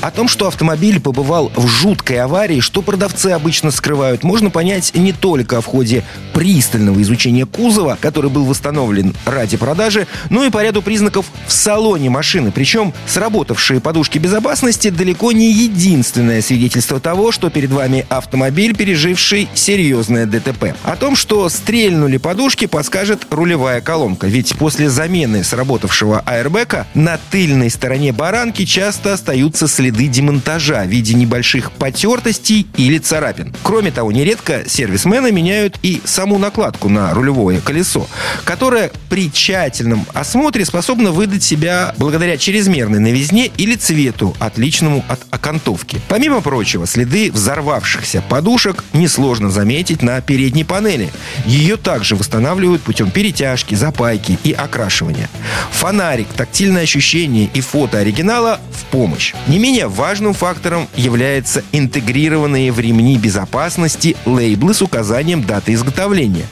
О том, что автомобиль побывал в жуткой аварии, что продавцы обычно скрывают, можно понять не только в ходе пристального изучения кузова, который был восстановлен ради продажи, но и по ряду признаков в салоне машины. Причем сработавшие подушки безопасности далеко не единственное свидетельство того, что перед вами автомобиль, переживший серьезное ДТП. О том, что стрельнули подушки, подскажет рулевая колонка. Ведь после замены сработавшего аэрбэка на тыльной стороне баранки часто остаются следы следы демонтажа в виде небольших потертостей или царапин. Кроме того, нередко сервисмены меняют и саму накладку на рулевое колесо, которая при тщательном осмотре способна выдать себя благодаря чрезмерной новизне или цвету, отличному от окантовки. Помимо прочего, следы взорвавшихся подушек несложно заметить на передней панели. Ее также восстанавливают путем перетяжки, запайки и окрашивания. Фонарик, тактильное ощущение и фото оригинала в помощь. Не менее менее важным фактором является интегрированные в ремни безопасности лейблы с указанием даты изготовления.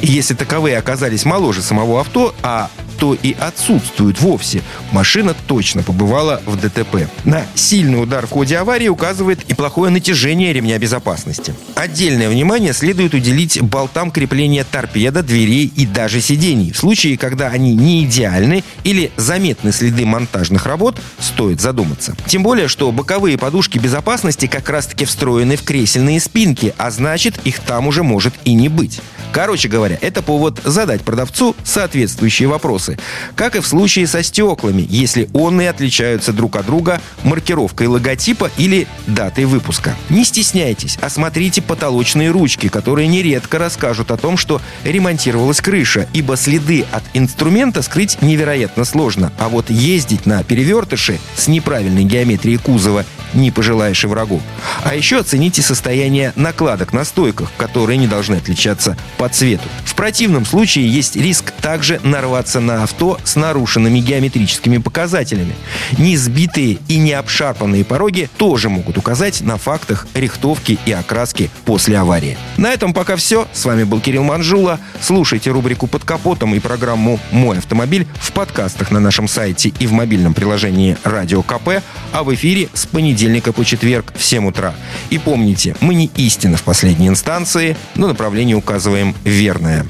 И если таковые оказались моложе самого авто, а то и отсутствуют вовсе. Машина точно побывала в ДТП. На сильный удар в ходе аварии указывает и плохое натяжение ремня безопасности. Отдельное внимание следует уделить болтам крепления торпеда, дверей и даже сидений. В случае, когда они не идеальны или заметны следы монтажных работ, стоит задуматься. Тем более, что боковые подушки безопасности как раз-таки встроены в кресельные спинки, а значит, их там уже может и не быть. Короче говоря, это повод задать продавцу соответствующие вопросы. Как и в случае со стеклами, если онные отличаются друг от друга маркировкой логотипа или датой выпуска. Не стесняйтесь, осмотрите потолочные ручки, которые нередко расскажут о том, что ремонтировалась крыша, ибо следы от инструмента скрыть невероятно сложно. А вот ездить на перевертыше с неправильной геометрией кузова не пожелаешь и врагу. А еще оцените состояние накладок на стойках, которые не должны отличаться по цвету. Противном случае есть риск также нарваться на авто с нарушенными геометрическими показателями. Несбитые и не обшарпанные пороги тоже могут указать на фактах рихтовки и окраски после аварии. На этом пока все. С вами был Кирилл Манжула. Слушайте рубрику «Под капотом» и программу «Мой автомобиль» в подкастах на нашем сайте и в мобильном приложении «Радио КП», а в эфире с понедельника по четверг в 7 утра. И помните, мы не истина в последней инстанции, но направление указываем верное.